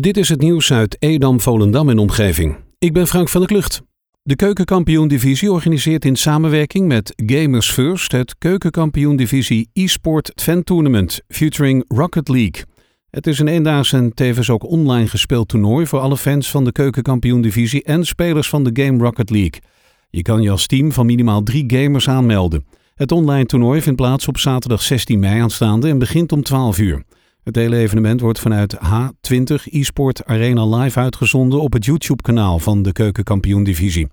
Dit is het nieuws uit Edam, Volendam en omgeving. Ik ben Frank van der Klucht. De Keukenkampioen-divisie organiseert in samenwerking met Gamers First het Keukenkampioen-divisie e-sport fan tournament featuring Rocket League. Het is een eendaags en tevens ook online gespeeld toernooi voor alle fans van de Keukenkampioen-divisie en spelers van de game Rocket League. Je kan je als team van minimaal drie gamers aanmelden. Het online toernooi vindt plaats op zaterdag 16 mei aanstaande en begint om 12 uur. Het hele evenement wordt vanuit H20 eSport Arena live uitgezonden op het YouTube-kanaal van de Keukenkampioen-divisie.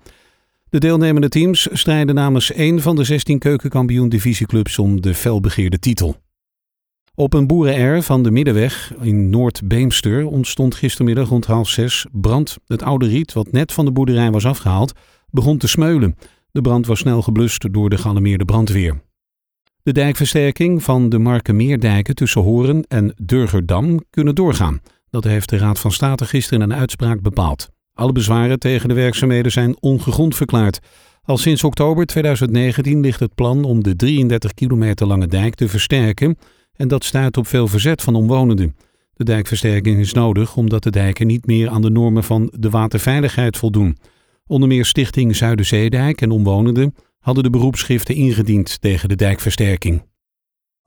De deelnemende teams strijden namens één van de 16 Keukenkampioen-divisieclubs om de felbegeerde titel. Op een boerenerf van de Middenweg in Noord-Beemster ontstond gistermiddag rond half zes brand. Het oude riet, wat net van de boerderij was afgehaald, begon te smeulen. De brand was snel geblust door de gealarmeerde brandweer. De dijkversterking van de Markenmeerdijken tussen Horen en Durgerdam kunnen doorgaan. Dat heeft de Raad van State gisteren in een uitspraak bepaald. Alle bezwaren tegen de werkzaamheden zijn ongegrond verklaard. Al sinds oktober 2019 ligt het plan om de 33 kilometer lange dijk te versterken en dat stuit op veel verzet van omwonenden. De dijkversterking is nodig omdat de dijken niet meer aan de normen van de waterveiligheid voldoen. Onder meer Stichting Zuiderzeedijk en omwonenden hadden de beroepsschriften ingediend tegen de dijkversterking.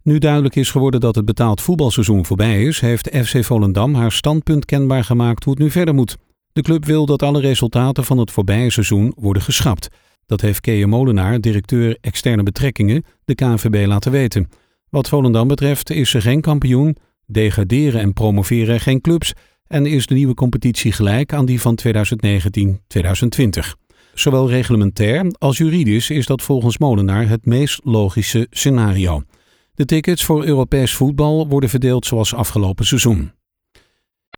Nu duidelijk is geworden dat het betaald voetbalseizoen voorbij is, heeft FC Volendam haar standpunt kenbaar gemaakt hoe het nu verder moet. De club wil dat alle resultaten van het voorbije seizoen worden geschrapt. Dat heeft Kees Molenaar, directeur externe betrekkingen, de KNVB laten weten. Wat Volendam betreft is er geen kampioen, degraderen en promoveren geen clubs en is de nieuwe competitie gelijk aan die van 2019-2020. Zowel reglementair als juridisch is dat volgens Molenaar het meest logische scenario. De tickets voor Europees voetbal worden verdeeld zoals afgelopen seizoen.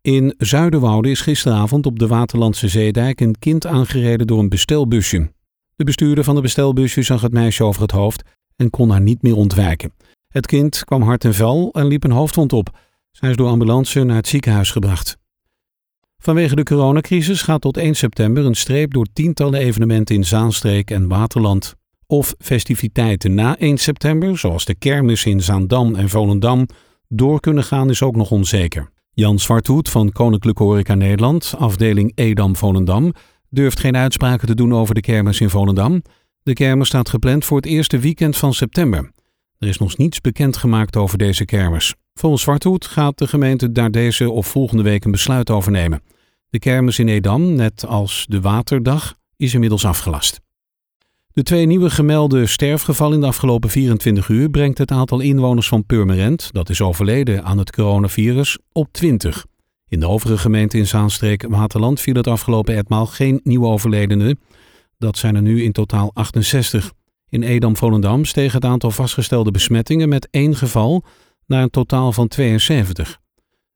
In Zuiderwoude is gisteravond op de Waterlandse Zeedijk een kind aangereden door een bestelbusje. De bestuurder van de bestelbusje zag het meisje over het hoofd en kon haar niet meer ontwijken. Het kind kwam hard en vel en liep een hoofdwond op. Zij is door ambulance naar het ziekenhuis gebracht. Vanwege de coronacrisis gaat tot 1 september een streep door tientallen evenementen in Zaanstreek en Waterland. Of festiviteiten na 1 september, zoals de kermis in Zaandam en Volendam, door kunnen gaan is ook nog onzeker. Jan Zwarthoed van Koninklijke Horeca Nederland, afdeling Edam-Volendam, durft geen uitspraken te doen over de kermis in Volendam. De kermis staat gepland voor het eerste weekend van september. Er is nog niets bekendgemaakt over deze kermis. Volgens Zwarthoed gaat de gemeente daar deze of volgende week een besluit over nemen. De kermis in Edam, net als de Waterdag, is inmiddels afgelast. De twee nieuwe gemelde sterfgevallen in de afgelopen 24 uur brengt het aantal inwoners van Purmerend, dat is overleden aan het coronavirus, op 20. In de overige gemeenten in Zaanstreek Waterland viel het afgelopen etmaal geen nieuwe overledenen. Dat zijn er nu in totaal 68. In Edam-Volendam steeg het aantal vastgestelde besmettingen met één geval naar een totaal van 72.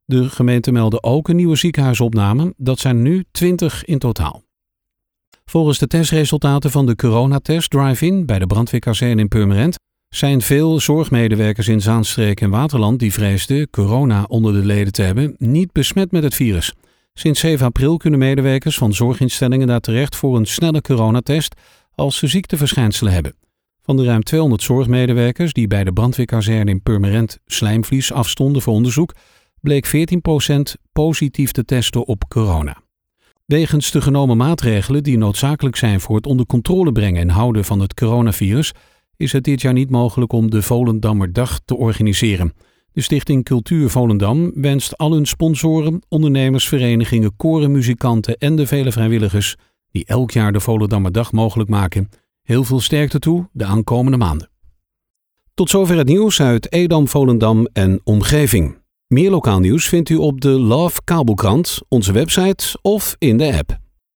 De gemeente meldde ook een nieuwe ziekenhuisopname. Dat zijn nu 20 in totaal. Volgens de testresultaten van de coronatest drive-in bij de brandweerkazerne in Purmerend zijn veel zorgmedewerkers in Zaanstreek en Waterland die vreesden corona onder de leden te hebben, niet besmet met het virus. Sinds 7 april kunnen medewerkers van zorginstellingen daar terecht voor een snelle coronatest als ze ziekteverschijnselen hebben. Van de ruim 200 zorgmedewerkers die bij de brandweerkazerne in Purmerend slijmvlies afstonden voor onderzoek, bleek 14% positief te testen op corona. Wegens de genomen maatregelen die noodzakelijk zijn voor het onder controle brengen en houden van het coronavirus, is het dit jaar niet mogelijk om de Volendammerdag te organiseren. De Stichting Cultuur Volendam wenst al hun sponsoren, ondernemers, verenigingen, korenmuzikanten en de vele vrijwilligers die elk jaar de Volendammerdag mogelijk maken, heel veel sterkte toe de aankomende maanden. Tot zover het nieuws uit Edam, Volendam en omgeving. Meer lokaal nieuws vindt u op de Love Kabelkrant, onze website of in de app.